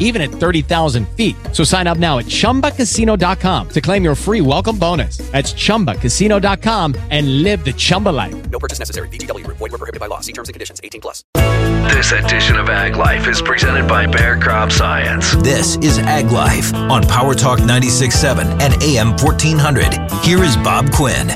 even at 30,000 feet. So sign up now at chumbacasino.com to claim your free welcome bonus. That's chumbacasino.com and live the Chumba life. No purchase necessary. VGW Group. Void were prohibited by law. See terms and conditions. 18 plus. This edition of Ag Life is presented by Bayer Crop Science. This is Ag Life on Power Talk 96.7 and AM 1400. Here is Bob Quinn.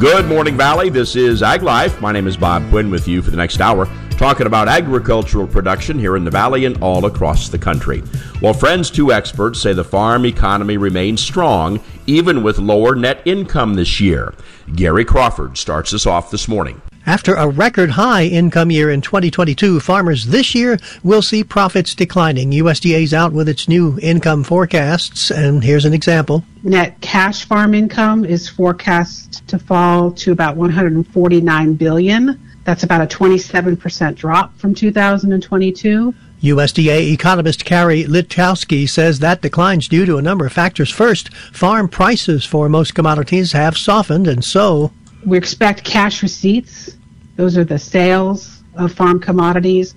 Good morning, Valley. This is Ag Life. My name is Bob Quinn with you for the next hour, talking about agricultural production here in the Valley and all across the country. Well, friends, two experts say the farm economy remains strong even with lower net income this year. Gary Crawford starts us off this morning. After a record high income year in 2022, farmers this year will see profits declining. USDA's out with its new income forecasts, and here's an example. Net cash farm income is forecast to fall to about 149 billion. That's about a 27% drop from 2022. USDA economist Carrie Litkowski says that decline's due to a number of factors. First, farm prices for most commodities have softened, and so we expect cash receipts, those are the sales of farm commodities,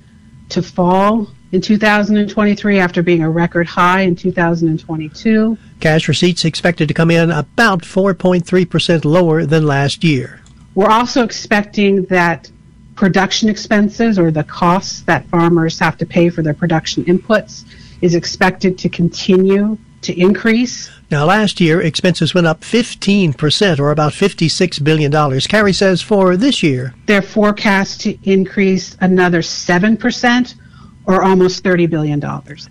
to fall in 2023 after being a record high in 2022. Cash receipts expected to come in about 4.3% lower than last year. We're also expecting that production expenses or the costs that farmers have to pay for their production inputs is expected to continue to increase. Now, last year, expenses went up 15%, or about $56 billion. Carrie says for this year, they're forecast to increase another 7%, or almost $30 billion.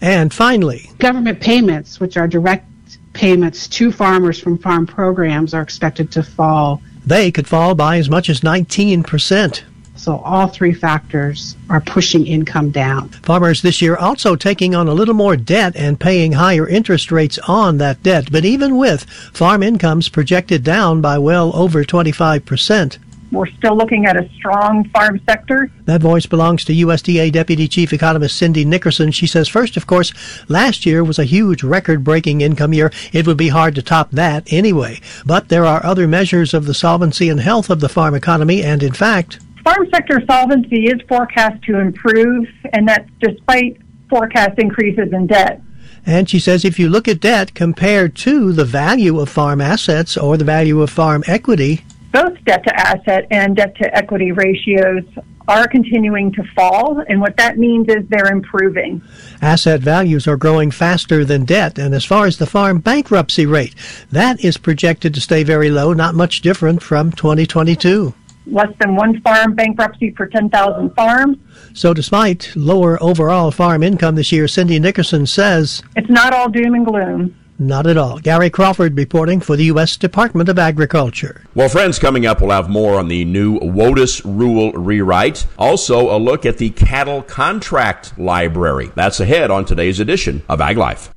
And finally, government payments, which are direct payments to farmers from farm programs, are expected to fall. They could fall by as much as 19%. So all three factors are pushing income down. Farmers this year also taking on a little more debt and paying higher interest rates on that debt. But even with farm incomes projected down by well over 25%. We're still looking at a strong farm sector. That voice belongs to USDA Deputy Chief Economist Cindy Nickerson. She says, first, of course, last year was a huge record breaking income year. It would be hard to top that anyway. But there are other measures of the solvency and health of the farm economy, and in fact, farm sector solvency is forecast to improve, and that's despite forecast increases in debt. And she says if you look at debt compared to the value of farm assets or the value of farm equity, both debt to asset and debt to equity ratios are continuing to fall, and what that means is they're improving. Asset values are growing faster than debt, and as far as the farm bankruptcy rate, that is projected to stay very low, not much different from 2022 less than one farm bankruptcy per 10,000 farms. So, despite lower overall farm income this year, Cindy Nickerson says it's not all doom and gloom. Not at all. Gary Crawford reporting for the U.S. Department of Agriculture. Well, friends, coming up, we'll have more on the new WOTUS rule rewrite. Also, a look at the cattle contract library. That's ahead on today's edition of Ag Life.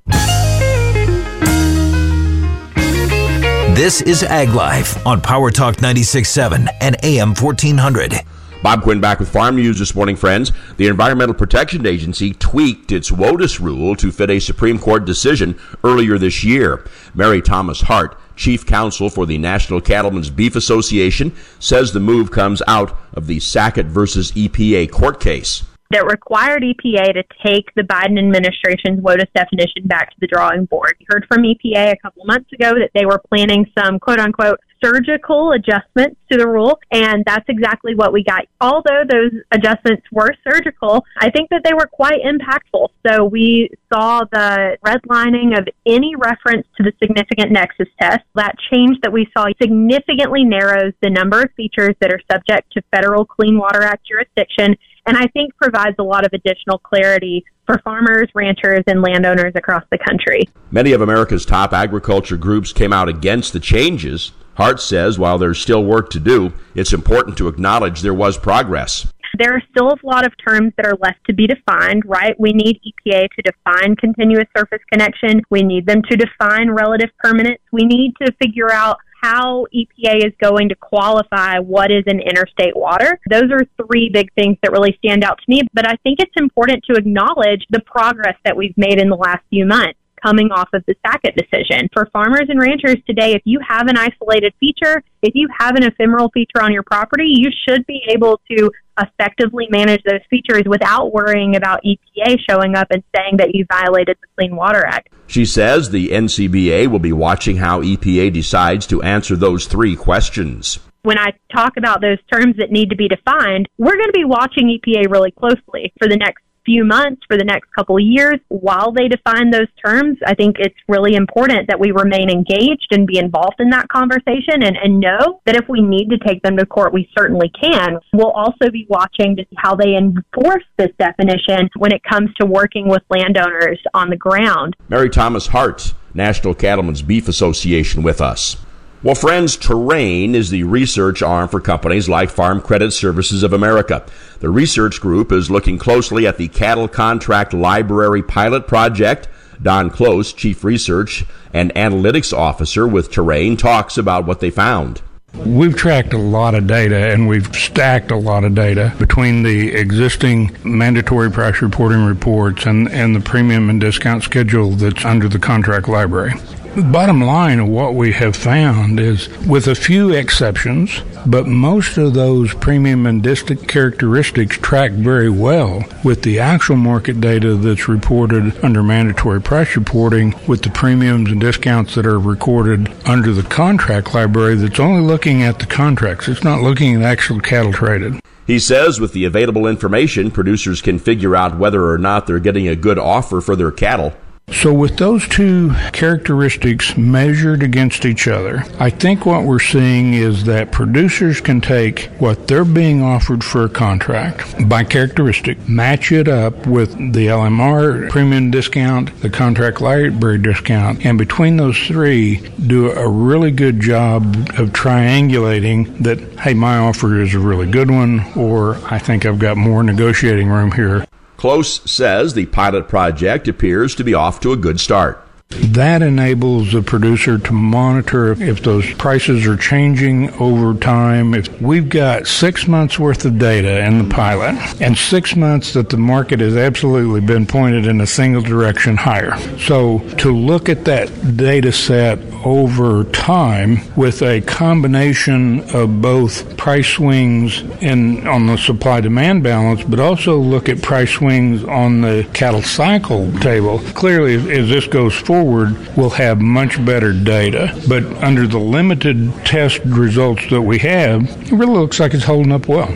This is Ag Life on Power Talk 96.7 and AM 1400. Bob Quinn back with Farm News this morning, friends. The Environmental Protection Agency tweaked its WOTUS rule to fit a Supreme Court decision earlier this year. Mary Thomas Hart, chief counsel for the National Cattlemen's Beef Association, says the move comes out of the Sackett versus EPA court case that required EPA to take the Biden administration's WOTUS definition back to the drawing board. We heard from EPA a couple months ago that they were planning some quote unquote surgical adjustments to the rule, and that's exactly what we got. Although those adjustments were surgical, I think that they were quite impactful. So we saw the redlining of any reference to the significant nexus test. That change that we saw significantly narrows the number of features that are subject to federal Clean Water Act jurisdiction and I think provides a lot of additional clarity for farmers, ranchers, and landowners across the country. Many of America's top agriculture groups came out against the changes. Hart says while there's still work to do, it's important to acknowledge there was progress. There are still a lot of terms that are left to be defined, right? We need EPA to define continuous surface connection. We need them to define relative permanence. We need to figure out how EPA is going to qualify what is an interstate water. Those are three big things that really stand out to me, but I think it's important to acknowledge the progress that we've made in the last few months coming off of the Sackett decision. For farmers and ranchers today, if you have an isolated feature, if you have an ephemeral feature on your property, you should be able to effectively manage those features without worrying about EPA showing up and saying that you violated the Clean Water Act. She says the NCBA will be watching how EPA decides to answer those three questions. When I talk about those terms that need to be defined, we're going to be watching EPA really closely for the next few months, for the next couple of years, while they define those terms, I think it's really important that we remain engaged and be involved in that conversation and, and know that if we need to take them to court, we certainly can. We'll also be watching to see how they enforce this definition when it comes to working with landowners on the ground. Mary Thomas Hart, National Cattlemen's Beef Association, with us. Well, friends, Terrain is the research arm for companies like Farm Credit Services of America. The research group is looking closely at the Cattle Contract Library pilot project. Don Close, Chief Research and Analytics Officer with Terrain, talks about what they found. We've tracked a lot of data and we've stacked a lot of data between the existing mandatory price reporting reports and, and the premium and discount schedule that's under the contract library. Bottom line of what we have found is, with a few exceptions, but most of those premium and distant characteristics track very well with the actual market data that's reported under mandatory price reporting, with the premiums and discounts that are recorded under the contract library that's only looking at the contracts. It's not looking at actual cattle traded. He says with the available information, producers can figure out whether or not they're getting a good offer for their cattle. So, with those two characteristics measured against each other, I think what we're seeing is that producers can take what they're being offered for a contract by characteristic, match it up with the LMR premium discount, the contract library discount, and between those three, do a really good job of triangulating that, hey, my offer is a really good one, or I think I've got more negotiating room here. Close says the pilot project appears to be off to a good start. That enables the producer to monitor if those prices are changing over time. If we've got six months worth of data in the pilot and six months that the market has absolutely been pointed in a single direction higher. So to look at that data set over time with a combination of both price swings in on the supply demand balance, but also look at price swings on the cattle cycle table. Clearly, as this goes forward, we'll have much better data. But under the limited test results that we have, it really looks like it's holding up well.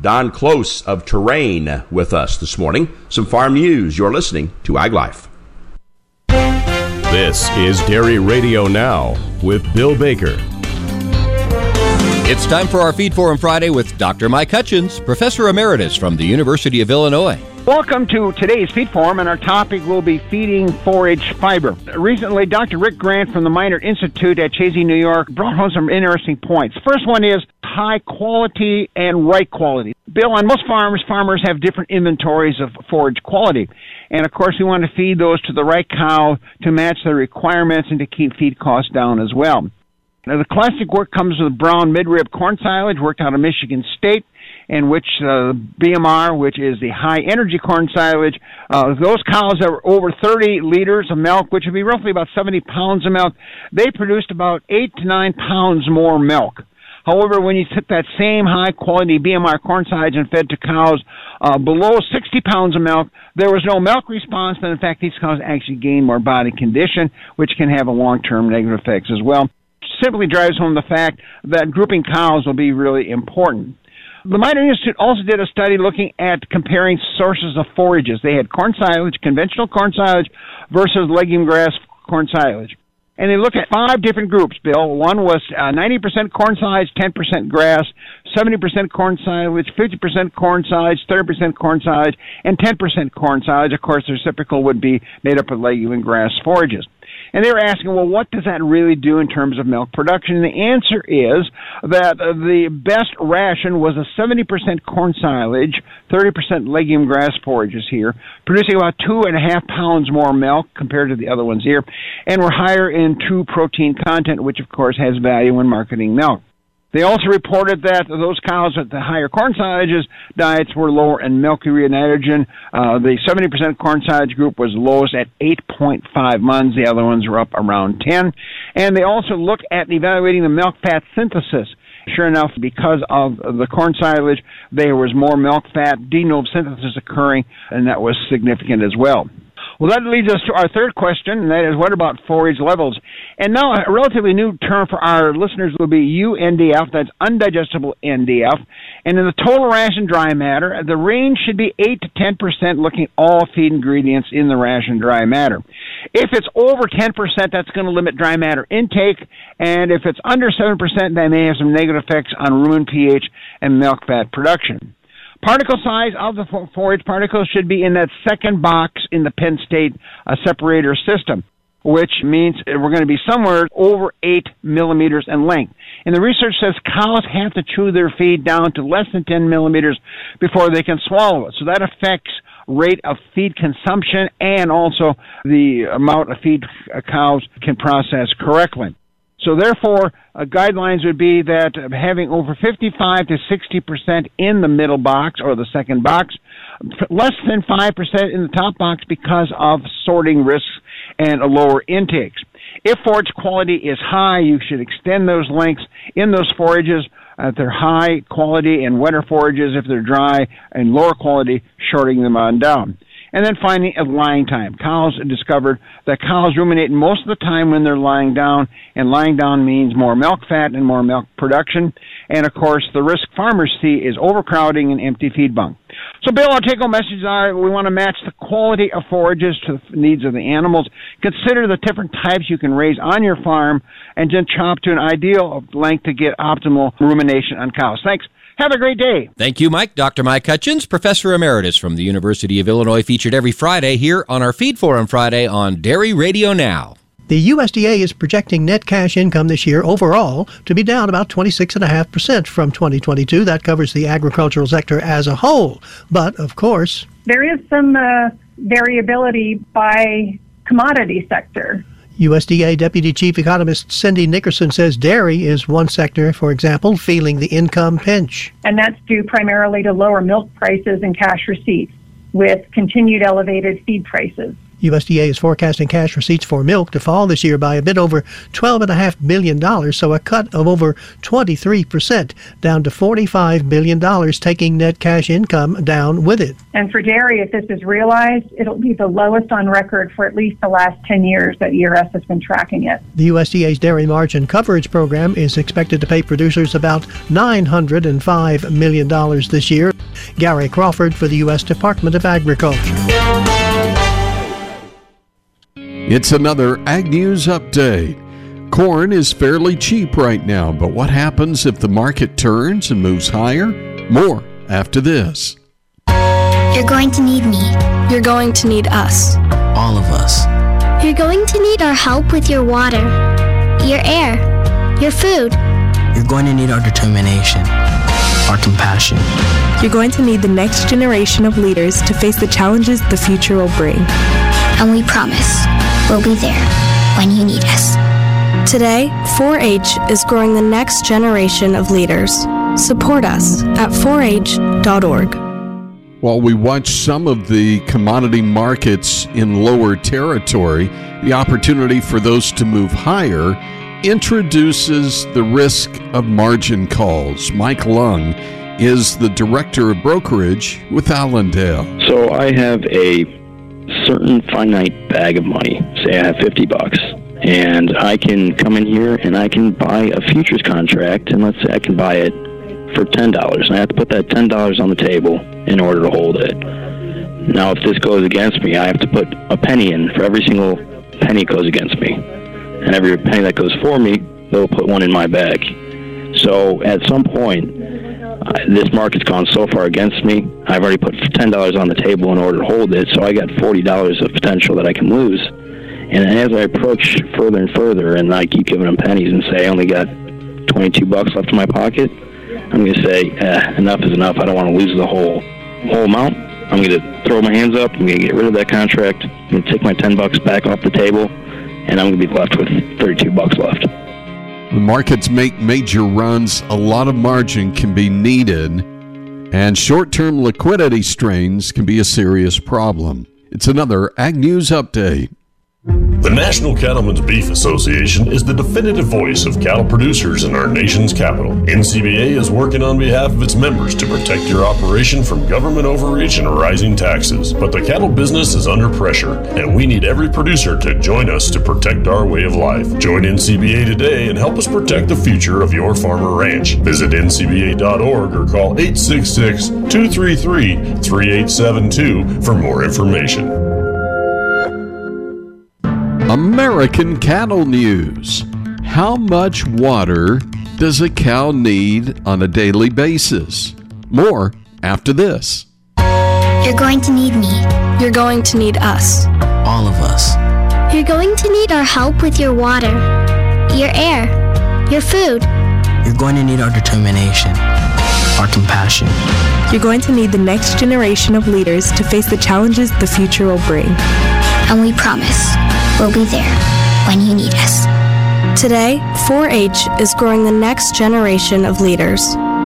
Don Close of Terrain with us this morning. Some farm news. You're listening to Ag Life. This is Dairy Radio Now with Bill Baker. It's time for our Feed Forum Friday with Dr. Mike Hutjens, Professor Emeritus from the University of Illinois. Welcome to today's Feed Forum, and our topic will be feeding forage fiber. Recently, Dr. Rick Grant from the Miner Institute at Chazy, New York, brought home some interesting points. First one is high quality and right quality. Bill, on most farms, farmers have different inventories of forage quality. And of course, we want to feed those to the right cow to match their requirements and to keep feed costs down as well. Now, the classic work comes with brown midrib corn silage worked out of Michigan State in which uh, BMR, which is the high energy corn silage, uh, those cows that were over 30 liters of milk, which would be roughly about 70 pounds of milk, they produced about 8 to 9 pounds more milk. However, when you took that same high quality BMR corn silage and fed to cows uh, below 60 pounds of milk, there was no milk response, and in fact, these cows actually gained more body condition, which can have a long-term negative effects as well. Simply drives home the fact that grouping cows will be really important. The Miner Institute also did a study looking at comparing sources of forages. They had corn silage, conventional corn silage, versus legume grass corn silage. And they looked at five different groups, Bill. One was uh, 90% corn silage, 10% grass, 70% corn silage, 50% corn silage, 30% corn silage, and 10% corn silage. Of course, the reciprocal would be made up of legume and grass forages. And they were asking, well, what does that really do in terms of milk production? And the answer is that the best ration was a 70% corn silage, 30% legume grass forages here, producing about two and a half pounds more milk compared to the other ones here, and were higher in true protein content, which of course has value when marketing milk. They also reported that those cows at the higher corn silages diets were lower in milk urea nitrogen. Uh, the 70% corn silage group was lowest at 8.5 months. The other ones were up around 10. And they also looked at evaluating the milk fat synthesis. Sure enough, because of the corn silage, there was more milk fat de novo synthesis occurring, and that was significant as well. Well, that leads us to our third question, and that is what about forage levels? And now a relatively new term for our listeners will be UNDF, that's undigestible NDF. And in the total ration dry matter, the range should be 8 to 10% looking at all feed ingredients in the ration dry matter. If it's over 10%, that's going to limit dry matter intake, and if it's under 7%, that may have some negative effects on rumen pH and milk fat production. Particle size of the forage particles should be in that second box in the Penn State uh, separator system, which means we're going to be somewhere over 8 millimeters in length. And the research says cows have to chew their feed down to less than 10 millimeters before they can swallow it. So that affects rate of feed consumption and also the amount of feed cows can process correctly. So therefore, uh, guidelines would be that having over 55 to 60 percent in the middle box or the second box, less than 5 percent in the top box because of sorting risks and lower intakes. If forage quality is high, you should extend those lengths in those forages. Uh, if they're high quality and wetter forages, if they're dry and lower quality, shorting them on down. And then finally, a lying time. Cows discovered that cows ruminate most of the time when they're lying down, and lying down means more milk fat and more milk production. And of course, the risk farmers see is overcrowding and empty feed bunk. So, Bill, our take home messages are we want to match the quality of forages to the needs of the animals. Consider the different types you can raise on your farm and then chop to an ideal length to get optimal rumination on cows. Thanks. Have a great day. Thank you, Mike. Dr. Mike Hutjens, Professor Emeritus from the University of Illinois, featured every Friday here on our Feed Forum Friday on Dairy Radio Now. The USDA is projecting net cash income this year overall to be down about 26.5% from 2022. That covers the agricultural sector as a whole. But, of course, there is some uh, variability by commodity sector. USDA Deputy Chief Economist Cindy Nickerson says dairy is one sector, for example, feeling the income pinch. And that's due primarily to lower milk prices and cash receipts, with continued elevated feed prices. USDA is forecasting cash receipts for milk to fall this year by a bit over $12.5 billion, so a cut of over 23%, down to $45 billion, taking net cash income down with it. And for dairy, if this is realized, it'll be the lowest on record for at least the last 10 years that ERS has been tracking it. The USDA's Dairy Margin Coverage Program is expected to pay producers about $905 million this year. Gary Crawford for the U.S. Department of Agriculture. It's another Ag News update. Corn is fairly cheap right now, but what happens if the market turns and moves higher? More after this. You're going to need me. You're going to need us. All of us. You're going to need our help with your water, your air, your food. You're going to need our determination, our compassion. You're going to need the next generation of leaders to face the challenges the future will bring. And we promise We'll be there when you need us. Today, 4 H is growing the next generation of leaders. Support us at 4h.org. While we watch some of the commodity markets in lower territory, the opportunity for those to move higher introduces the risk of margin calls. Mike Lung is the director of brokerage with Allendale. So I have a certain finite bag of money. Say I have 50 bucks. And I can come in here and I can buy a futures contract, and let's say I can buy it for $10. And I have to put that $10 on the table in order to hold it. Now, if this goes against me, I have to put a penny in for every single penny that goes against me. And every penny that goes for me, they'll put one in my bag. So at some point, this market's gone so far against me. I've already put ten dollars on the table in order to hold it, so I got forty dollars of potential that I can lose. And as I approach further and further, and I keep giving them pennies and say I only got 22 bucks left in my pocket, I'm going to say eh, enough is enough. I don't want to lose the whole whole amount. I'm going to throw my hands up. I'm going to get rid of that contract. I'm going to take my 10 bucks back off the table, and I'm going to be left with 32 bucks left. When markets make major runs, a lot of margin can be needed, and short term liquidity strains can be a serious problem. It's another Ag News Update. The National Cattlemen's Beef Association is the definitive voice of cattle producers in our nation's capital. NCBA is working on behalf of its members to protect your operation from government overreach and rising taxes. But the cattle business is under pressure, and we need every producer to join us to protect our way of life. Join NCBA today and help us protect the future of your farmer ranch. Visit ncba.org or call 866 233 3872 for more information. American Cattle News. How much water does a cow need on a daily basis? More after this. You're going to need me. You're going to need us. All of us. You're going to need our help with your water, your air, your food. You're going to need our determination, our compassion. You're going to need the next generation of leaders to face the challenges the future will bring. And we promise we'll be there when you need us. Today, 4 H is growing the next generation of leaders.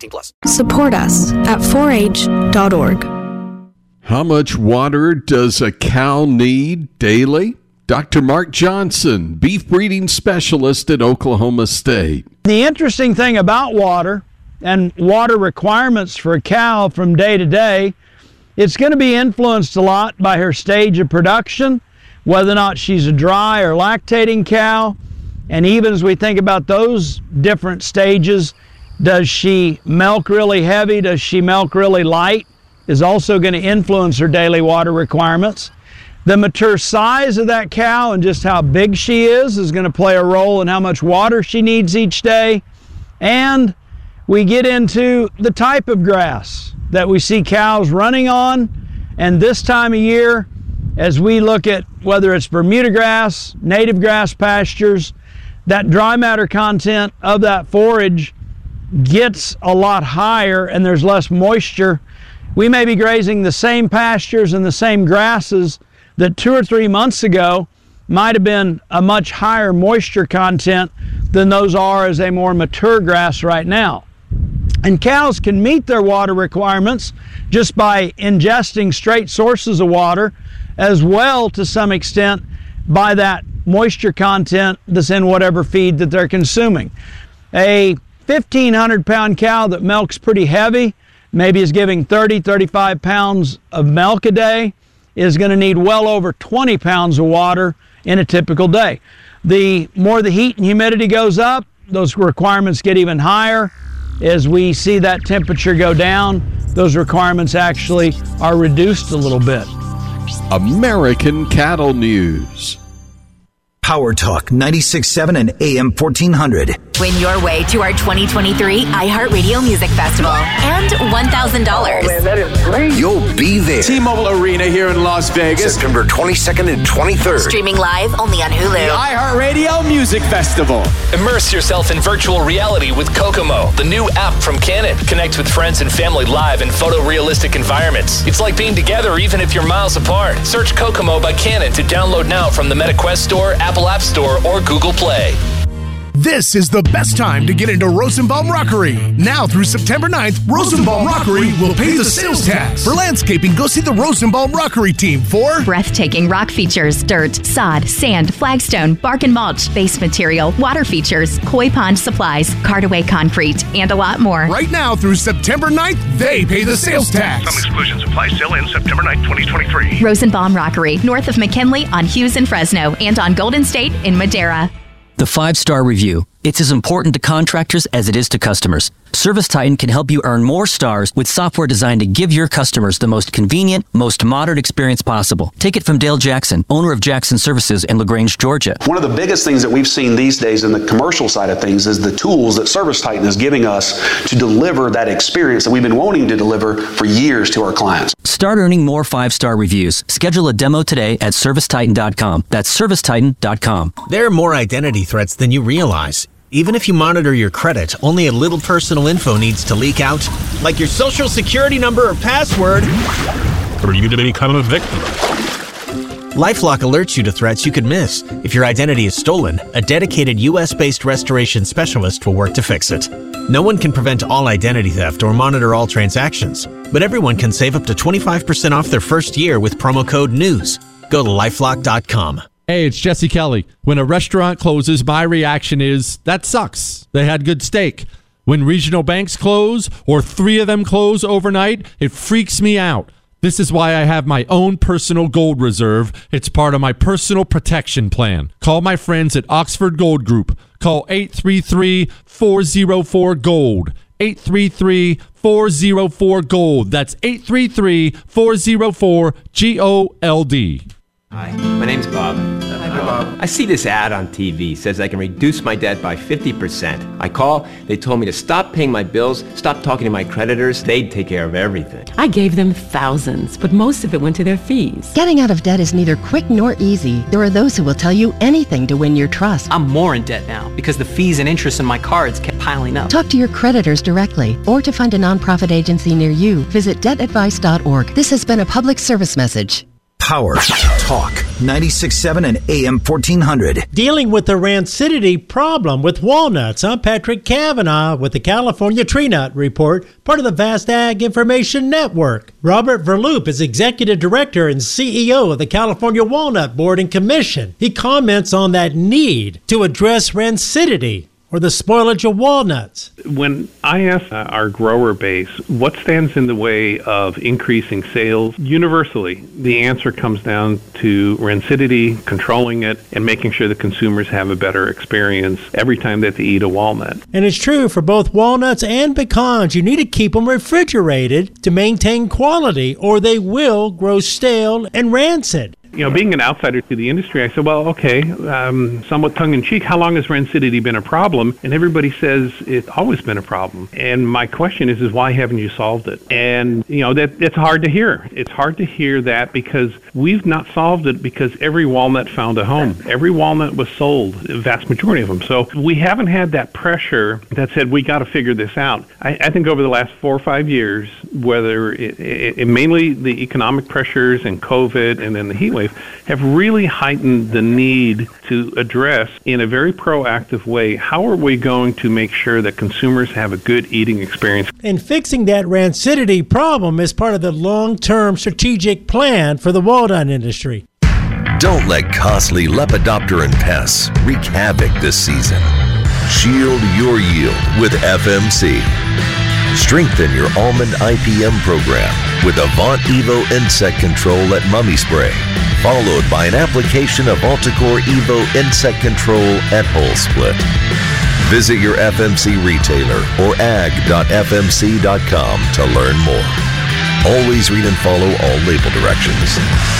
18 plus. Support us at 4h.org. How much water does a cow need daily? Dr. Mark Johnson, beef breeding specialist at Oklahoma State. The interesting thing about water and water requirements for a cow from day to day, it's going to be influenced a lot by her stage of production, whether or not she's a dry or lactating cow. And even as we think about those different stages, does she milk really heavy? Does she milk really light? Is also going to influence her daily water requirements. The mature size of that cow and just how big she is is going to play a role in how much water she needs each day. And we get into the type of grass that we see cows running on. And this time of year, as we look at whether it's Bermuda grass, native grass pastures, that dry matter content of that forage gets a lot higher and there's less moisture. We may be grazing the same pastures and the same grasses that two or three months ago might have been a much higher moisture content than those are as a more mature grass right now. And cows can meet their water requirements just by ingesting straight sources of water, as well to some extent by that moisture content that's in whatever feed that they're consuming. A 1,500 pound cow that milks pretty heavy, maybe is giving 30, 35 pounds of milk a day, is going to need well over 20 pounds of water in a typical day. The more the heat and humidity goes up, those requirements get even higher. As we see that temperature go down, those requirements actually are reduced a little bit. American Cattle News. Power Talk 96.7 and AM 1400. Win your way to our 2023 iHeartRadio Music Festival and $1,000. that is great. You'll be there. T-Mobile Arena here in Las Vegas. September 22nd and 23rd. Streaming live only on Hulu. The iHeartRadio Music Festival. Immerse yourself in virtual reality with Kokomo, the new app from Canon. Connect with friends and family live in photorealistic environments. It's like being together even if you're miles apart. Search Kokomo by Canon to download now from the MetaQuest Store, Apple App Store, or Google Play. This is the best time to get into Rosenbaum Rockery. Now through September 9th, Rosenbaum Rockery will pay the sales tax. For landscaping, go see the Rosenbaum Rockery team for breathtaking rock features, dirt, sod, sand, flagstone, bark and mulch, base material, water features, koi pond supplies, cardaway concrete, and a lot more. Right now through September 9th, they pay the sales tax. Some exclusions apply. Sale in September 9th, 2023. Rosenbaum Rockery, north of McKinley on Hughes and Fresno, and on Golden State in Madera. The five star review. It's as important to contractors as it is to customers. Service Titan can help you earn more stars with software designed to give your customers the most convenient, most modern experience possible. Take it from Dale Jackson, owner of Jackson Services in LaGrange, Georgia. One of the biggest things that we've seen these days in the commercial side of things is the tools that Service Titan is giving us to deliver that experience that we've been wanting to deliver for years to our clients. Start earning more five star reviews. Schedule a demo today at servicetitan.com. That's servicetitan.com. There are more identity threats than you realize. Even if you monitor your credit, only a little personal info needs to leak out, like your social security number or password. Or you to become a victim. Lifelock alerts you to threats you could miss. If your identity is stolen, a dedicated US based restoration specialist will work to fix it. No one can prevent all identity theft or monitor all transactions, but everyone can save up to 25% off their first year with promo code NEWS. Go to lifelock.com. Hey, it's Jesse Kelly. When a restaurant closes, my reaction is that sucks. They had good steak. When regional banks close or three of them close overnight, it freaks me out. This is why I have my own personal gold reserve. It's part of my personal protection plan. Call my friends at Oxford Gold Group. Call 833 404 Gold. 833 404 Gold. That's 833 404 G O L D. Hi, my name's Bob. Hi, Bob. I see this ad on TV says I can reduce my debt by 50%. I call, they told me to stop paying my bills, stop talking to my creditors, they'd take care of everything. I gave them thousands, but most of it went to their fees. Getting out of debt is neither quick nor easy. There are those who will tell you anything to win your trust. I'm more in debt now because the fees and interest in my cards kept piling up. Talk to your creditors directly or to find a nonprofit agency near you, visit debtadvice.org. This has been a public service message. Power Talk 96.7 and AM 1400. Dealing with the rancidity problem with walnuts. I'm Patrick Cavanaugh with the California Tree Nut Report, part of the Vast Ag Information Network. Robert Verloop is Executive Director and CEO of the California Walnut Board and Commission. He comments on that need to address rancidity or the spoilage of walnuts? When I ask our grower base what stands in the way of increasing sales, universally the answer comes down to rancidity, controlling it, and making sure the consumers have a better experience every time that they eat a walnut. And it's true for both walnuts and pecans. You need to keep them refrigerated to maintain quality, or they will grow stale and rancid you know, being an outsider to the industry, I said, well, okay, um, somewhat tongue in cheek, how long has rancidity been a problem? And everybody says it's always been a problem. And my question is, is why haven't you solved it? And, you know, that it's hard to hear. It's hard to hear that because we've not solved it because every walnut found a home. Every walnut was sold, the vast majority of them. So we haven't had that pressure that said, we got to figure this out. I, I, think over the last four or five years, whether it, it, it mainly the economic pressures and COVID and then the heat wave have really heightened the need to address in a very proactive way how are we going to make sure that consumers have a good eating experience. And fixing that rancidity problem is part of the long term strategic plan for the walnut industry. Don't let costly Lepidopteran pests wreak havoc this season. Shield your yield with FMC. Strengthen your almond IPM program with Avaunt Evo insect control at Mummy Spray, followed by an application of Altacor Evo insect control at Hull Split. Visit your FMC retailer or ag.fmc.com to learn more. Always read and follow all label directions.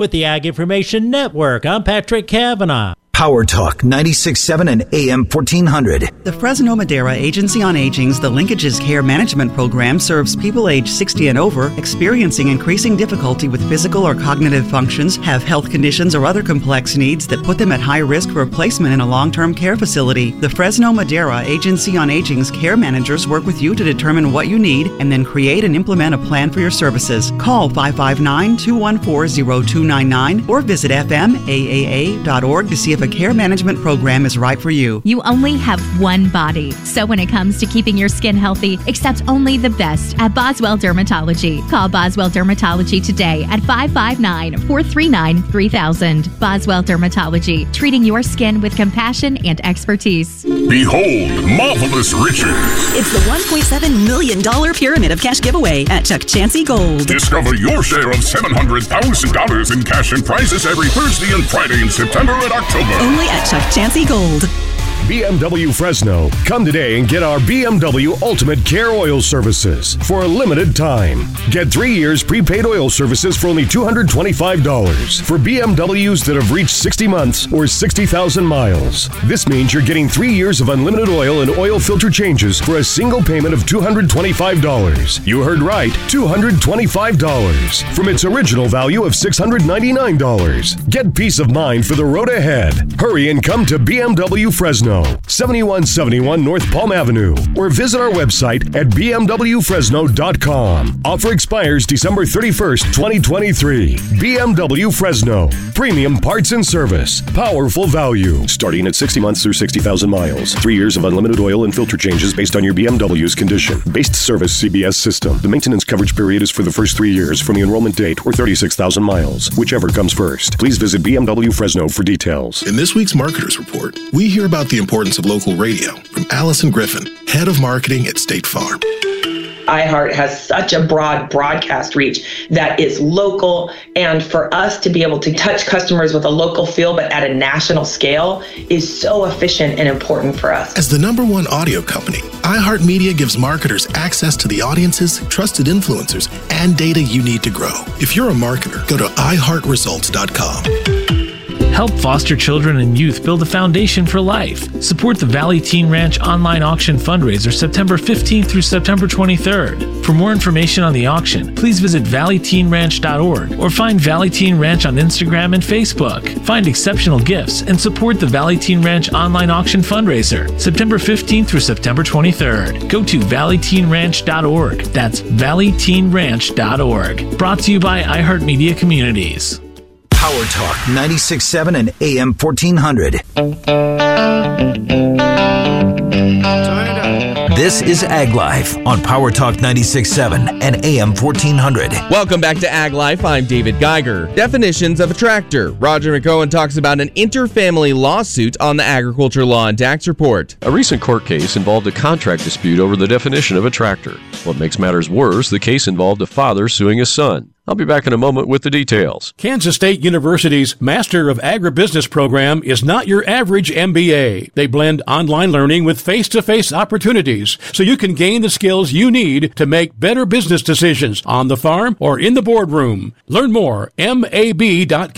with the Ag Information Network. I'm Patrick Cavanaugh. Power Talk 96.7 and AM 1400. The Fresno Madera Agency on Aging's The Linkages Care Management Program serves people age 60 and over experiencing increasing difficulty with physical or cognitive functions, have health conditions or other complex needs that put them at high risk for placement in a long term care facility. The Fresno Madera Agency on Aging's care managers work with you to determine what you need and then create and implement a plan for your services. Call 559 214 0299 or visit fmaaa.org to see if a care management program is right for you. You only have one body. So when it comes to keeping your skin healthy, accept only the best at Boswell Dermatology. Call Boswell Dermatology today at 559 439 3000. Boswell Dermatology, treating your skin with compassion and expertise. Behold, marvelous riches. It's the $1.7 million pyramid of cash giveaway at Chukchansi Gold. Discover your share of $700,000 in cash and prizes every Thursday and Friday in September and October. Only at Chuck Chansey Gold. BMW Fresno. Come today and get our BMW Ultimate Care Oil Services for a limited time. Get three years prepaid oil services for only $225 for BMWs that have reached 60 months or 60,000 miles. This means you're getting three years of unlimited oil and oil filter changes for a single payment of $225. You heard right, $225 from its original value of $699. Get peace of mind for the road ahead. Hurry and come to BMW Fresno. 7171 North Palm Avenue, or visit our website at bmwfresno.com. Offer expires December 31st, 2023. BMW Fresno. Premium parts and service. Powerful value. Starting at 60 months or 60,000 miles. Three years of unlimited oil and filter changes based on your BMW's condition. Based service CBS system. The maintenance coverage period is for the first three years from the enrollment date or 36,000 miles, whichever comes first. Please visit BMW Fresno for details. In this week's Marketers Report, we hear about the importance of local radio from Allison Griffin, head of marketing at State Farm. iHeart has such a broad broadcast reach that is local. And for us to be able to touch customers with a local feel, but at a national scale, is so efficient and important for us. As the number one audio company, iHeartMedia gives marketers access to the audiences, trusted influencers, and data you need to grow. If you're a marketer, go to iHeartResults.com. Help foster children and youth build a foundation for life. Support the Valley Teen Ranch online auction fundraiser September 15th through September 23rd. For more information on the auction, please visit valleyteenranch.org or find Valley Teen Ranch on Instagram and Facebook. Find exceptional gifts and support the Valley Teen Ranch online auction fundraiser September 15th through September 23rd. Go to valleyteenranch.org. That's valleyteenranch.org. Brought to you by iHeartMedia Communities. Power Talk 96.7 and AM 1400. This is Ag Life on Power Talk 96.7 and AM 1400. Welcome back to Ag Life. I'm David Geiger. Definitions of a tractor. Roger McEowen talks about an interfamily lawsuit on the Agriculture Law and Tax Report. A recent court case involved a contract dispute over the definition of a tractor. What makes matters worse, the case involved a father suing his son. I'll be back in a moment with the details. Kansas State University's Master of Agribusiness program is not your average MBA. They blend online learning with face to face opportunities so you can gain the skills you need to make better business decisions on the farm or in the boardroom. Learn more mab.ksu.edu.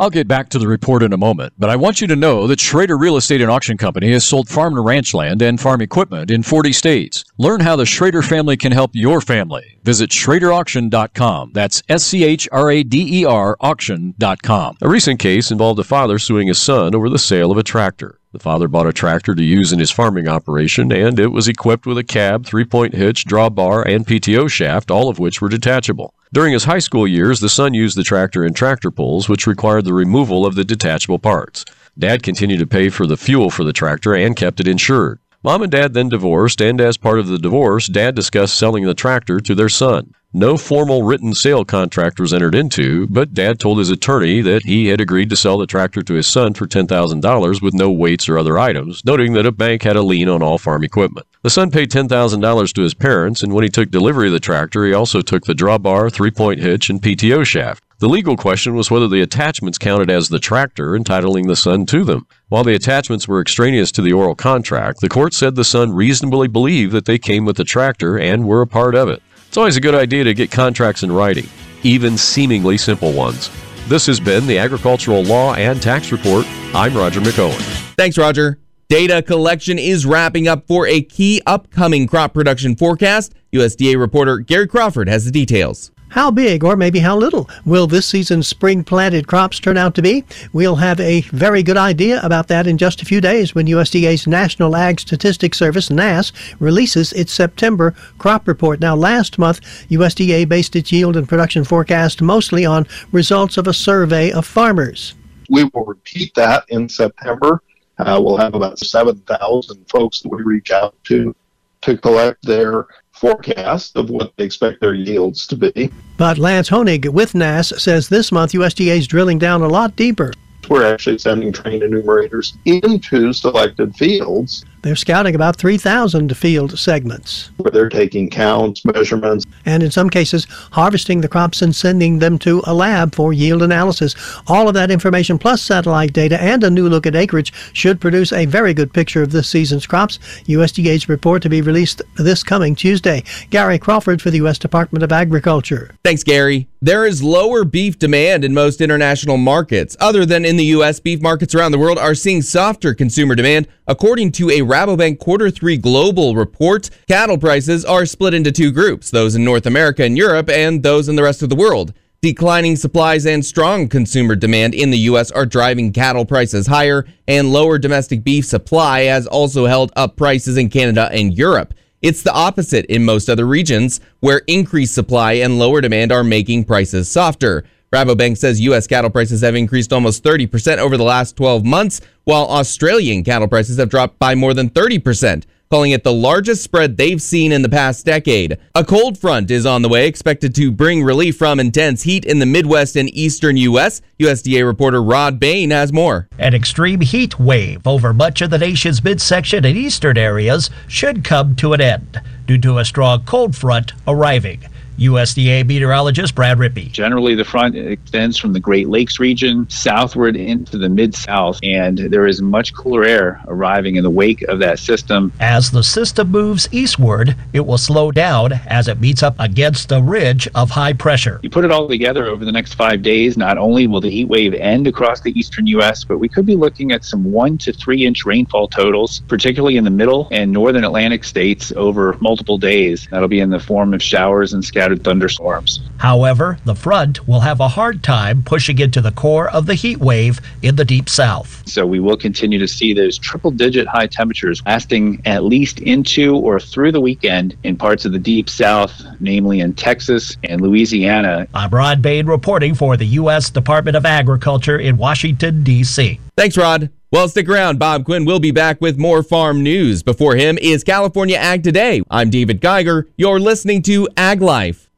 I'll get back to the report in a moment, but I want you to know that Schrader Real Estate and Auction Company has sold farm to ranch land and farm equipment in 40 states. Learn how the Schrader family can help your family. Visit SchraderAuction.com. That's S C H R A D E R auction.com. A recent case involved a father suing his son over the sale of a tractor. The father bought a tractor to use in his farming operation, and it was equipped with a cab, three point hitch, drawbar, and PTO shaft, all of which were detachable. During his high school years, the son used the tractor in tractor pulls, which required the removal of the detachable parts. Dad continued to pay for the fuel for the tractor and kept it insured. Mom and Dad then divorced, and as part of the divorce, Dad discussed selling the tractor to their son. No formal written sale contract was entered into, but Dad told his attorney that he had agreed to sell the tractor to his son for $10,000 with no weights or other items, noting that a bank had a lien on all farm equipment. The son paid $10,000 to his parents, and when he took delivery of the tractor, he also took the drawbar, three point hitch, and PTO shaft. The legal question was whether the attachments counted as the tractor, entitling the son to them. While the attachments were extraneous to the oral contract, the court said the son reasonably believed that they came with the tractor and were a part of it. It's always a good idea to get contracts in writing, even seemingly simple ones. This has been the Agricultural Law and Tax Report. I'm Roger McEowen. Thanks, Roger. Data collection is wrapping up for a key upcoming crop production forecast. USDA reporter Gary Crawford has the details. How big, or maybe how little, will this season's spring planted crops turn out to be? We'll have a very good idea about that in just a few days when USDA's National Ag Statistics Service, NASS, releases its September crop report. Now, last month, USDA based its yield and production forecast mostly on results of a survey of farmers. We will repeat that in September. Uh, we'll have about 7,000 folks that we reach out to to collect their forecast of what they expect their yields to be. But Lance Honig with NASS says this month USDA is drilling down a lot deeper. We're actually sending trained enumerators into selected fields they're scouting about 3,000 field segments. Where they're taking counts, measurements, and in some cases, harvesting the crops and sending them to a lab for yield analysis. All of that information, plus satellite data and a new look at acreage, should produce a very good picture of this season's crops. USDA's report to be released this coming Tuesday. Gary Crawford for the U.S. Department of Agriculture. Thanks, Gary. There is lower beef demand in most international markets. Other than in the U.S., beef markets around the world are seeing softer consumer demand, according to a Rabobank Quarter 3 Global report, cattle prices are split into two groups those in North America and Europe, and those in the rest of the world. Declining supplies and strong consumer demand in the U.S. are driving cattle prices higher, and lower domestic beef supply has also held up prices in Canada and Europe. It's the opposite in most other regions, where increased supply and lower demand are making prices softer. Rabobank says U.S. cattle prices have increased almost 30% over the last 12 months, while Australian cattle prices have dropped by more than 30%, calling it the largest spread they've seen in the past decade. A cold front is on the way, expected to bring relief from intense heat in the Midwest and eastern U.S. USDA reporter Rod Bain has more. An extreme heat wave over much of the nation's midsection and eastern areas should come to an end due to a strong cold front arriving. USDA meteorologist Brad Rippey. Generally, the front extends from the Great Lakes region southward into the mid south, and there is much cooler air arriving in the wake of that system. As the system moves eastward, it will slow down as it meets up against a ridge of high pressure. You put it all together over the next five days, not only will the heat wave end across the eastern U.S., but we could be looking at some one to three inch rainfall totals, particularly in the middle and northern Atlantic states over multiple days. That'll be in the form of showers and scattered scattered thunderstorms. However, the front will have a hard time pushing into the core of the heat wave in the deep south. So we will continue to see those triple digit high temperatures lasting at least into or through the weekend in parts of the deep south, namely in Texas and Louisiana. I'm Rod Bain reporting for the U.S. Department of Agriculture in Washington, D.C. Thanks, Rod. Well, stick around. Bob Quinn will be back with more farm news. Before him is California Ag Today. I'm David Geiger. You're listening to Ag Life.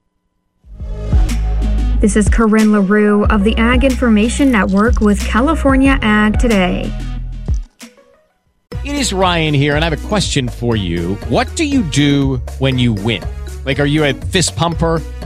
This is Corinne LaRue of the Ag Information Network with California Ag Today. It is Ryan here, and I have a question for you. What do you do when you win? Like, are you a fist pumper?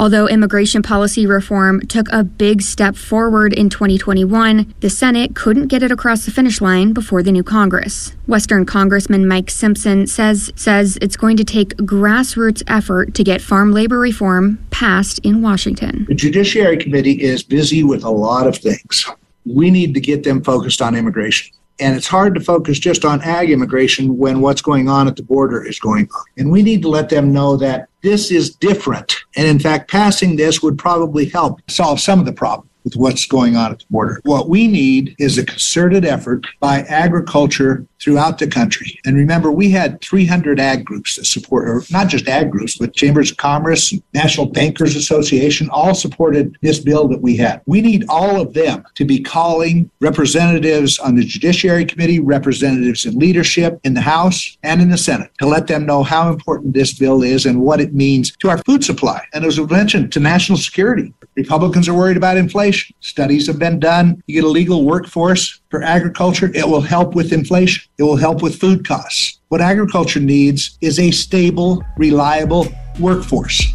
Although immigration policy reform took a big step forward in 2021, the Senate couldn't get it across the finish line before the new Congress. Western Congressman Mike Simpson says says it's going to take grassroots effort to get farm labor reform passed in Washington. The Judiciary Committee is busy with a lot of things. We need to get them focused on immigration. And it's hard to focus just on ag immigration when what's going on at the border is going on. And we need to let them know that this is different. And in fact, passing this would probably help solve some of the problem with what's going on at the border. What we need is a concerted effort by agriculture throughout the country. And remember, we had 300 ag groups that support, or not just ag groups, but Chambers of Commerce, National Bankers Association, all supported this bill that we had. We need all of them to be calling representatives on the Judiciary Committee, representatives in leadership in the House and in the Senate to let them know how important this bill is and what it means to our food supply. And as we mentioned, to national security. Republicans are worried about inflation. Studies have been done. You get a legal workforce for agriculture, it will help with inflation. It will help with food costs. What agriculture needs is a stable, reliable workforce.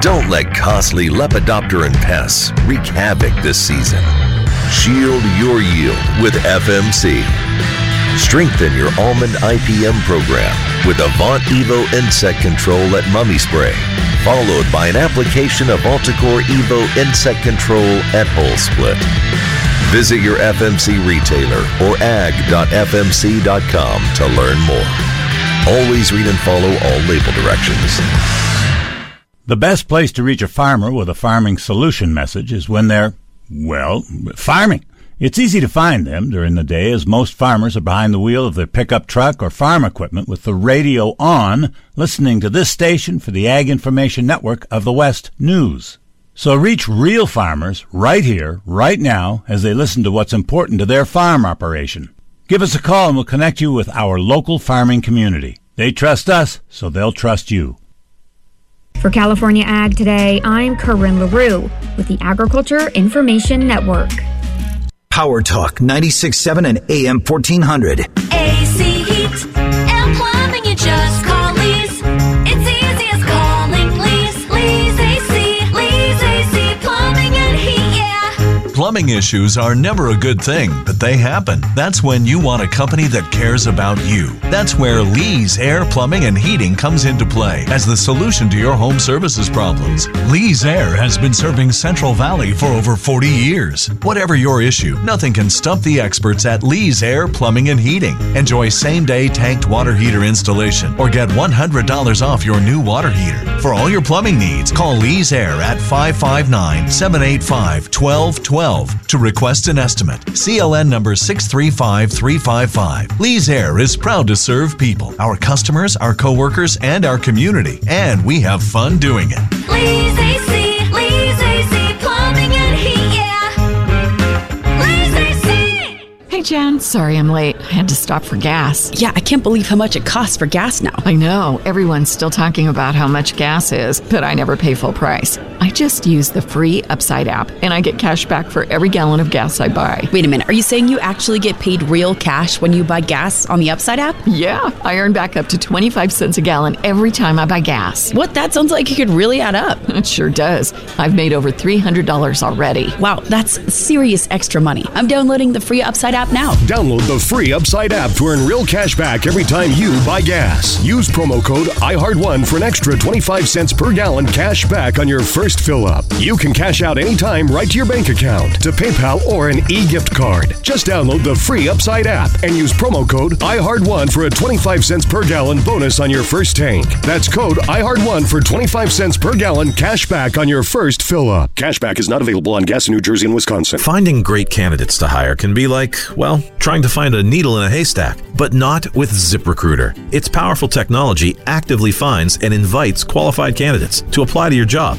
Don't let costly Lepidopteran pests wreak havoc this season. Shield your yield with FMC. Strengthen your almond IPM program with Avaunt Evo insect control at Mummy Spray, followed by an application of Altacor Evo insect control at Hull Split. Visit your FMC retailer or ag.fmc.com to learn more. Always read and follow all label directions. The best place to reach a farmer with a farming solution message is when they're, well, farming. It's easy to find them during the day as most farmers are behind the wheel of their pickup truck or farm equipment with the radio on, listening to this station for the Ag Information Network of the West News. So reach real farmers right here, right now, as they listen to what's important to their farm operation. Give us a call and we'll connect you with our local farming community. They trust us, so they'll trust you. For California Ag Today, I'm Corinne LaRue with the Agriculture Information Network. Power Talk 96.7 and AM 1400. AC Heat and Plumbing, you just call Plumbing issues are never a good thing, but they happen. That's when you want a company that cares about you. That's where Lee's Air Plumbing and Heating comes into play as the solution to your home services problems. Lee's Air has been serving Central Valley for over 40 years. Whatever your issue, nothing can stump the experts at Lee's Air Plumbing and Heating. Enjoy same day tanked water heater installation or get $100 off your new water heater. For all your plumbing needs, call Lee's Air at 559 785 1212 to request an estimate. CLN number 635355. Lee's Air is proud to serve people, our customers, our coworkers, and our community, and we have fun doing it. Lee's AC, Lee's AC, Plumbing and Heat, yeah. Lee's AC. Hey, Jen. Sorry I'm late. I had to stop for gas. Yeah, I can't believe how much it costs for gas now. I know. Everyone's still talking about how much gas is, but I never pay full price. I just use the free Upside app, and I get cash back for every gallon of gas I buy. Wait a minute. Are you saying you actually get paid real cash when you buy gas on the Upside app? Yeah, I earn back up to 25 cents a gallon every time I buy gas. What? That sounds like it could really add up. It sure does. I've made over $300 already. Wow, that's serious extra money. I'm downloading the free Upside app now. Download the free Upside app to earn real cash back every time you buy gas. Use promo code IHEART1 for an extra 25 cents per gallon cash back on your first fill up. You can cash out anytime right to your bank account, to PayPal, or an e gift card. Just download the free Upside app and use promo code IHEART1 for a 25 cents per gallon bonus on your first tank. That's code IHEART1 for 25 cents per gallon cash back on your first fill up. Cashback is not available on gas in New Jersey and Wisconsin. Finding great candidates to hire can be like, well, trying to find a needle in a haystack, but not with ZipRecruiter. Its powerful technology actively finds and invites qualified candidates to apply to your job.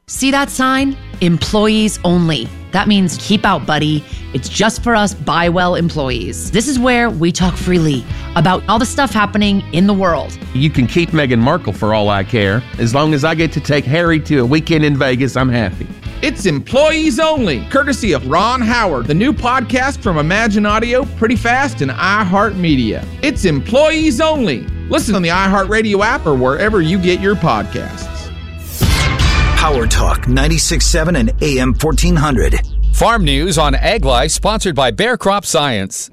See that sign? Employees only. That means keep out, buddy. It's just for us buy well employees. This is where we talk freely about all the stuff happening in the world. You can keep Meghan Markle for all I care. As long as I get to take Harry to a weekend in Vegas, I'm happy. It's Employees Only, courtesy of Ron Howard, the new podcast from Imagine Audio, Pretty Fast, and iHeartMedia. It's Employees Only. Listen on the iHeartRadio app or wherever you get your podcasts. Power Talk 96.7 and AM 1400. Farm news on Ag Life, sponsored by Bayer Crop Science.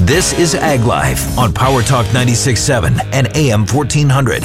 This is Ag Life on Power Talk 96.7 and AM 1400.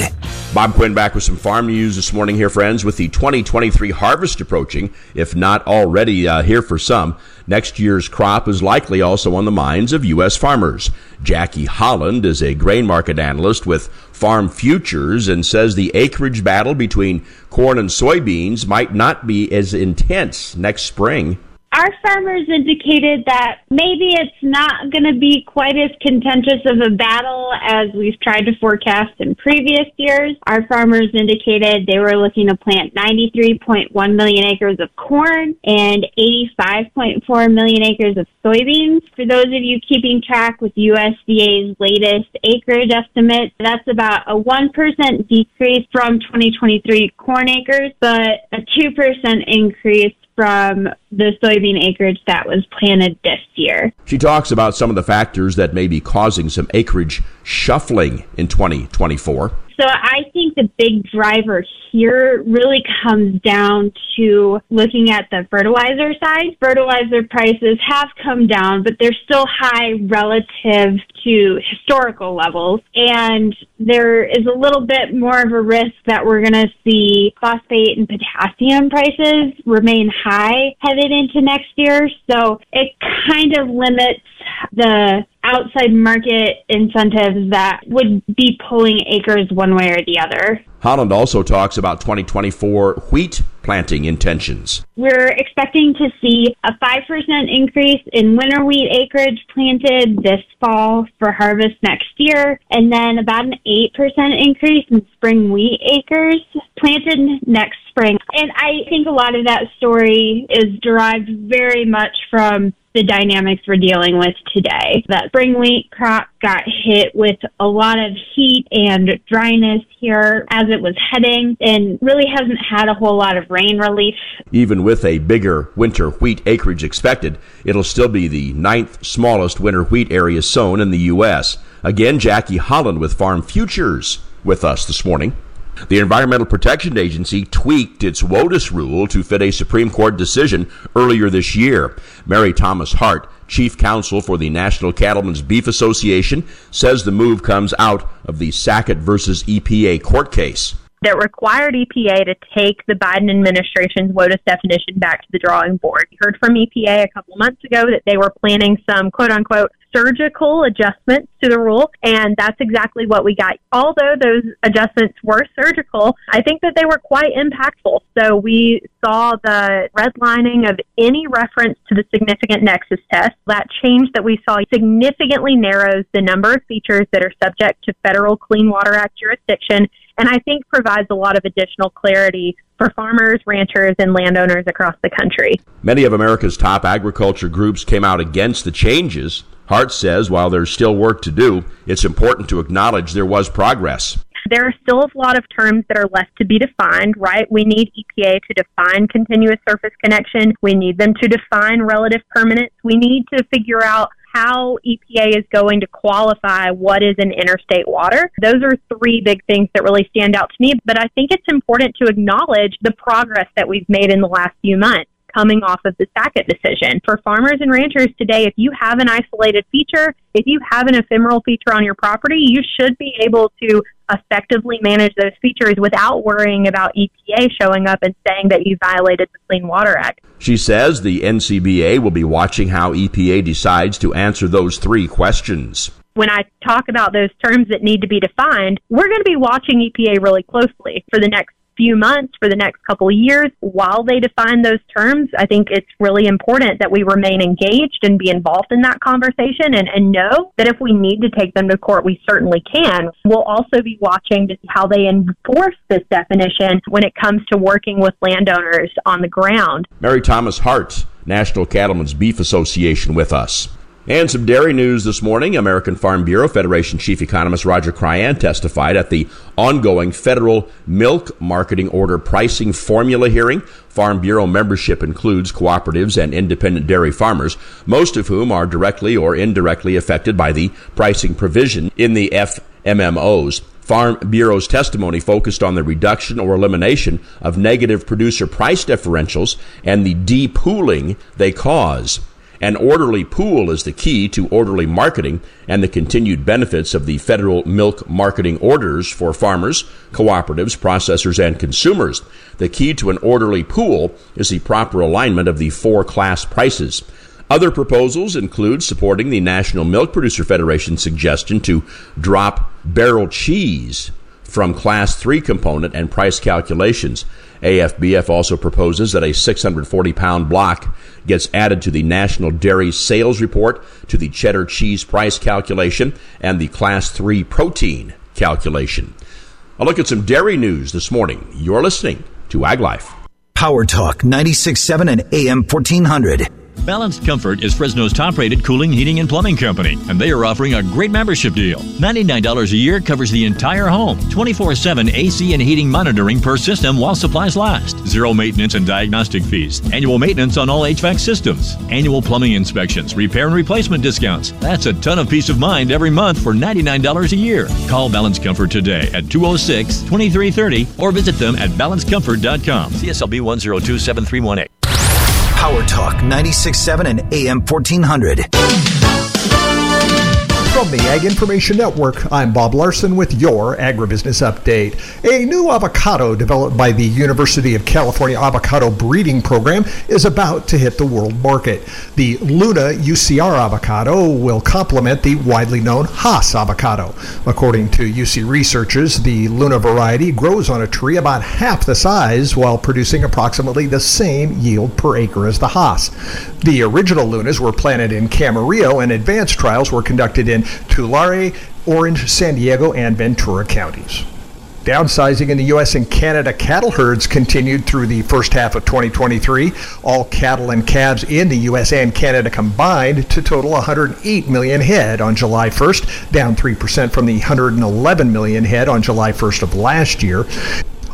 Bob Quinn back with some farm news this morning here, friends, with the 2023 harvest approaching, if not already uh, here for some. Next year's crop is likely also on the minds of U.S. farmers. Jackie Holland is a grain market analyst with Farm Futures and says the acreage battle between corn and soybeans might not be as intense next spring. Our farmers indicated that maybe it's not going to be quite as contentious of a battle as we've tried to forecast in previous years. Our farmers indicated they were looking to plant 93.1 million acres of corn and 85.4 million acres of soybeans. For those of you keeping track with USDA's latest acreage estimate, that's about a 1% decrease from 2023 corn acres, but a 2% increase from the soybean acreage that was planted this year. She talks about some of the factors that may be causing some acreage shuffling in 2024. So I think the big driver here really comes down to looking at the fertilizer side. Fertilizer prices have come down, but they're still high relative to historical levels. And there is a little bit more of a risk that we're going to see phosphate and potassium prices remain high headed into next year. So it kind of limits the outside market incentives that would be pulling acres one way or the other. Holland also talks about 2024 wheat planting intentions. We're expecting to see a 5% increase in winter wheat acreage planted this fall for harvest next year, and then about an 8% increase in spring wheat acres planted next spring. And I think a lot of that story is derived very much from the dynamics we're dealing with today. That spring wheat crop got hit with a lot of heat and dryness here as it was heading and really hasn't had a whole lot of rain relief. Even with a bigger winter wheat acreage expected, it'll still be the ninth smallest winter wheat area sown in the U.S. Again, Jackie Holland with Farm Futures with us this morning. The Environmental Protection Agency tweaked its WOTUS rule to fit a Supreme Court decision earlier this year. Mary Thomas Hart, chief counsel for the National Cattlemen's Beef Association, says the move comes out of the Sackett versus EPA court case that required EPA to take the Biden administration's WOTUS definition back to the drawing board. You heard from EPA a couple months ago that they were planning some quote unquote surgical adjustments to the rule, and that's exactly what we got. Although those adjustments were surgical, I think that they were quite impactful. So we saw the redlining of any reference to the significant nexus test. That change that we saw significantly narrows the number of features that are subject to federal Clean Water Act jurisdiction and I think provides a lot of additional clarity for farmers, ranchers, and landowners across the country. Many of America's top agriculture groups came out against the changes. Hart says while there's still work to do, it's important to acknowledge there was progress. There are still a lot of terms that are left to be defined, right? We need EPA to define continuous surface connection. We need them to define relative permanence. We need to figure out how EPA is going to qualify what is an interstate water. Those are three big things that really stand out to me, but I think it's important to acknowledge the progress that we've made in the last few months coming off of the Sackett decision. For farmers and ranchers today, if you have an isolated feature, if you have an ephemeral feature on your property, you should be able to effectively manage those features without worrying about EPA showing up and saying that you violated the Clean Water Act. She says the NCBA will be watching how EPA decides to answer those three questions when I talk about those terms that need to be defined, we're going to be watching EPA really closely for the next few months, for the next couple of years, while they define those terms, I think it's really important that we remain engaged and be involved in that conversation and, and know that if we need to take them to court, we certainly can. We'll also be watching to see how they enforce this definition when it comes to working with landowners on the ground. Mary Thomas Hart, National Cattlemen's Beef Association, with us. And some dairy news this morning. American Farm Bureau Federation Chief Economist Roger Cryan testified at the ongoing federal milk marketing order pricing formula hearing. Farm Bureau membership includes cooperatives and independent dairy farmers, most of whom are directly or indirectly affected by the pricing provision in the FMMOs. Farm Bureau's testimony focused on the reduction or elimination of negative producer price differentials and the depooling they cause. An orderly pool is the key to orderly marketing and the continued benefits of the federal milk marketing orders for farmers, cooperatives, processors, and consumers. The key to an orderly pool is the proper alignment of the four class prices. Other proposals include supporting the National Milk Producer Federation's suggestion to drop barrel cheese from Class 3 component and price calculations. AFBF also proposes that a 640 pound block gets added to the National Dairy Sales Report, to the cheddar cheese price calculation, and the Class 3 protein calculation. A look at some dairy news this morning. You're listening to Ag Life. Power Talk 96.7 and AM 1400. Balanced Comfort is Fresno's top rated cooling, heating, and plumbing company, and they are offering a great membership deal. $99 a year covers the entire home, 24 7 AC and heating monitoring per system while supplies last, zero maintenance and diagnostic fees, annual maintenance on all HVAC systems, annual plumbing inspections, repair and replacement discounts. That's a ton of peace of mind every month for $99 a year. Call Balanced Comfort today at 206 2330 or visit them at balancedcomfort.com. CSLB 1027318. Power Talk 96.7 and AM 1400. From the Ag Information Network, I'm Bob Larson with your Agribusiness Update. A new avocado developed by the University of California Avocado Breeding Program is about to hit the world market. The Luna UCR avocado will complement the widely known Hass avocado. According to UC researchers, the Luna variety grows on a tree about half the size while producing approximately the same yield per acre as the Hass. The original Lunas were planted in Camarillo and advanced trials were conducted in Tulare, Orange, San Diego, and Ventura counties. Downsizing in the U.S. and Canada cattle herds continued through the first half of 2023. All cattle and calves in the U.S. and Canada combined to total 108 million head on July 1st, down 3% from the 111 million head on July 1st of last year.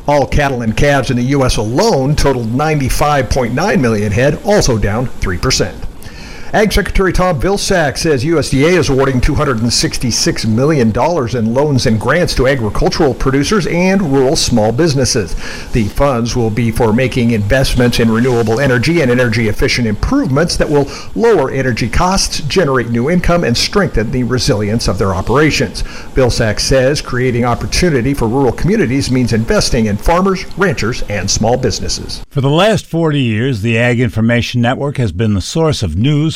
All cattle and calves in the U.S. alone totaled 95.9 million head, also down 3%. Ag Secretary Tom Vilsack says USDA is awarding $266 million in loans and grants to agricultural producers and rural small businesses. The funds will be for making investments in renewable energy and energy efficient improvements that will lower energy costs, generate new income, and strengthen the resilience of their operations. Vilsack says creating opportunity for rural communities means investing in farmers, ranchers, and small businesses. For the last 40 years, the Ag Information Network has been the source of news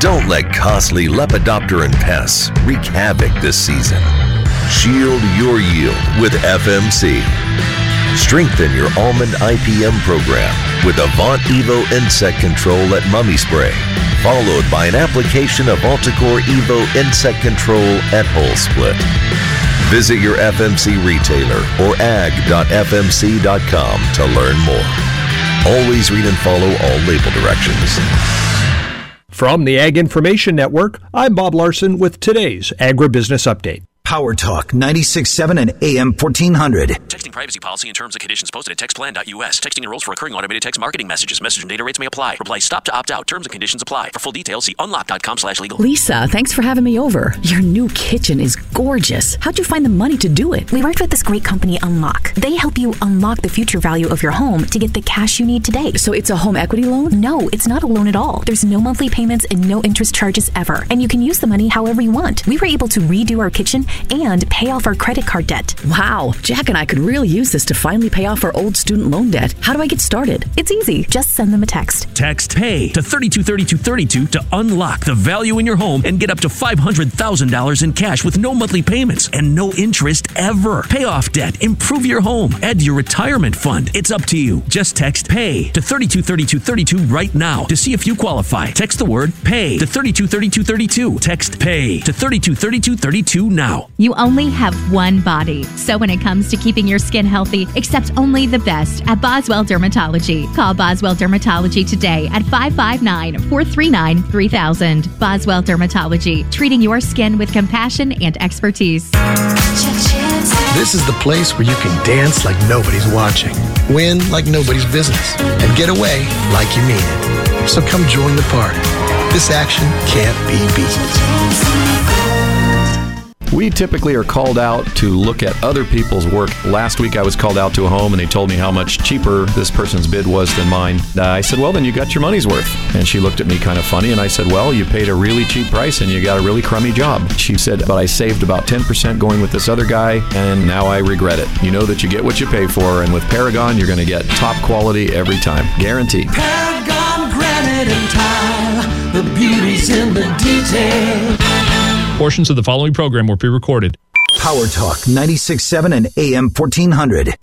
Don't let costly Lepidopteran pests wreak havoc this season. Shield your yield with FMC. Strengthen your almond IPM program with Avaunt Evo insect control at Mummy Spray, followed by an application of Altacor Evo insect control at Hull Split. Visit your FMC retailer or ag.fmc.com to learn more. Always read and follow all label directions. From the Ag Information Network, I'm Bob Larson with today's Agribusiness Update. Power Talk 96.7 and AM 1400. Texting privacy policy and terms and conditions posted at textplan.us. Texting enrolls for recurring automated text marketing messages. Message and data rates may apply. Reply stop to opt out. Terms and conditions apply. For full details, see unlock.com slash legal. Lisa, thanks for having me over. Your new kitchen is gorgeous. How'd you find the money to do it? We worked with this great company, Unlock. They help you unlock the future value of your home to get the cash you need today. So it's a home equity loan? No, it's not a loan at all. There's no monthly payments and no interest charges ever. And you can use the money however you want. We were able to redo our kitchen and pay off our credit card debt. Wow, Jack and I could really use this to finally pay off our old student loan debt. How do I get started? It's easy. Just send them a text. Text PAY to 323232 to unlock the value in your home and get up to $500,000 in cash with no monthly payments and no interest ever. Pay off debt, improve your home, add to your retirement fund. It's up to you. Just text PAY to 323232 right now to see if you qualify. Text the word PAY to 323232. Text PAY to 323232 now. You only have one body. So when it comes to keeping your skin healthy, accept only the best at Boswell Dermatology. Call Boswell Dermatology today at 559 439 3000. Boswell Dermatology, treating your skin with compassion and expertise. This is the place where you can dance like nobody's watching, win like nobody's business, and get away like you mean it. So come join the party. This action can't be beat. We typically are called out to look at other people's work. Last week I was called out to a home and they told me how much cheaper this person's bid was than mine. I said, Well, then you got your money's worth. And she looked at me kind of funny and I said, Well, you paid a really cheap price and you got a really crummy job. She said, But I saved about 10% going with this other guy and now I regret it. You know that you get what you pay for, and with Paragon, you're going to get top quality every time. Guaranteed. Paragon granite and tile, the beauty's in the detail. Portions of the following program were pre-recorded. Power Talk 96.7 and AM 1400.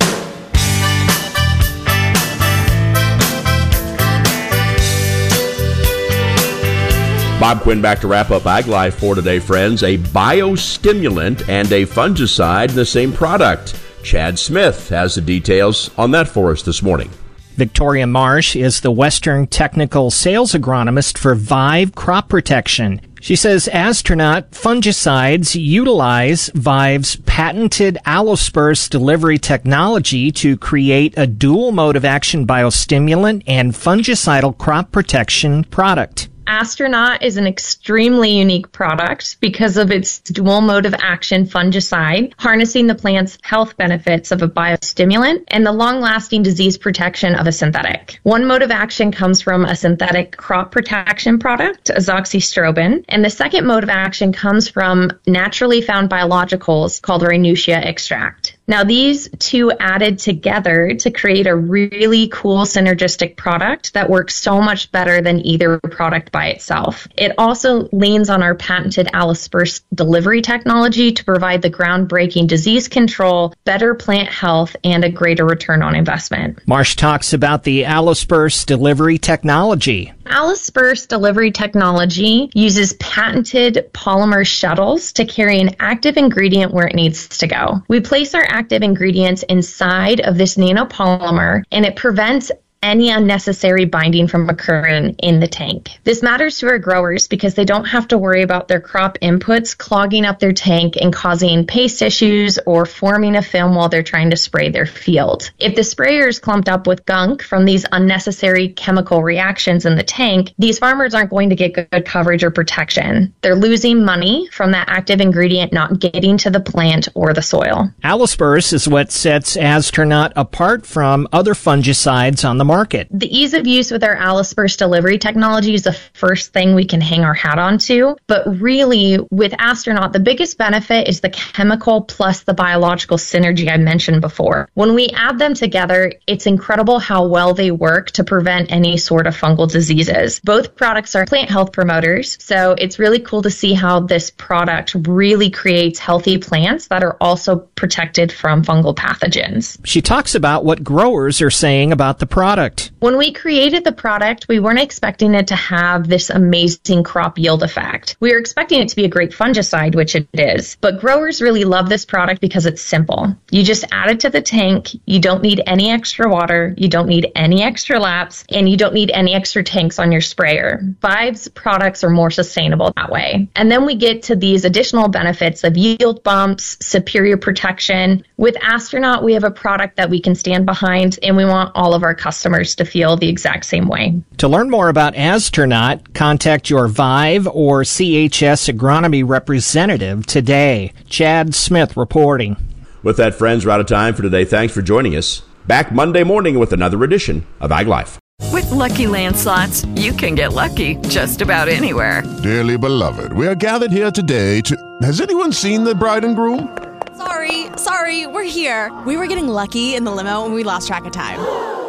Bob Quinn back to wrap up Ag Life for today, friends. A biostimulant and a fungicide in the same product. Chad Smith has the details on that for us this morning. Victoria Marsh is the Western Technical Sales Agronomist for Vive Crop Protection. She says Astronaut fungicides utilize Vive's patented allosperse delivery technology to create a dual mode of action biostimulant and fungicidal crop protection product. Astronaut is an extremely unique product because of its dual mode of action fungicide, harnessing the plant's health benefits of a biostimulant and the long lasting disease protection of a synthetic. One mode of action comes from a synthetic crop protection product, azoxystrobin, and the second mode of action comes from naturally found biologicals called Reynoutria extract. Now, these two added together to create a really cool synergistic product that works so much better than either product by itself. It also leans on our patented allosperse delivery technology to provide the groundbreaking disease control, better plant health, and a greater return on investment. Marsh talks about the allosperse delivery technology. Allosperse delivery technology uses patented polymer shuttles to carry an active ingredient where it needs to go. We place our active ingredients inside of this nanopolymer and it prevents any unnecessary binding from occurring in the tank. This matters to our growers because they don't have to worry about their crop inputs clogging up their tank and causing paste issues or forming a film while they're trying to spray their field. If the sprayer is clumped up with gunk from these unnecessary chemical reactions in the tank, these farmers aren't going to get good coverage or protection. They're losing money from that active ingredient not getting to the plant or the soil. Allosperse is what sets Astronaut apart from other fungicides on the market. The ease of use with our allosperse delivery technology is the first thing we can hang our hat on to. But really, with Astronaut, the biggest benefit is the chemical plus the biological synergy I mentioned before. When we add them together, it's incredible how well they work to prevent any sort of fungal diseases. Both products are plant health promoters, so it's really cool to see how this product really creates healthy plants that are also protected from fungal pathogens. She talks about what growers are saying about the product product? When we created the product, we weren't expecting it to have this amazing crop yield effect. We were expecting it to be a great fungicide, which it is. But growers really love this product because it's simple. You just add it to the tank. You don't need any extra water. You don't need any extra laps and you don't need any extra tanks on your sprayer. Vive's products are more sustainable that way. And then we get to these additional benefits of yield bumps, superior protection. With Astronaut, we have a product that we can stand behind and we want all of our customers customers to feel the exact same way. To learn more about Astronaut, contact your Vive or CHS agronomy representative today. Chad Smith reporting. With that, friends, we're out of time for today. Thanks for joining us. Back Monday morning with another edition of Ag Life. With lucky landslots, you can get lucky just about anywhere. Dearly beloved, we are gathered here today to. Has anyone seen the bride and groom? Sorry, sorry, we're here. We were getting lucky in the limo and we lost track of time.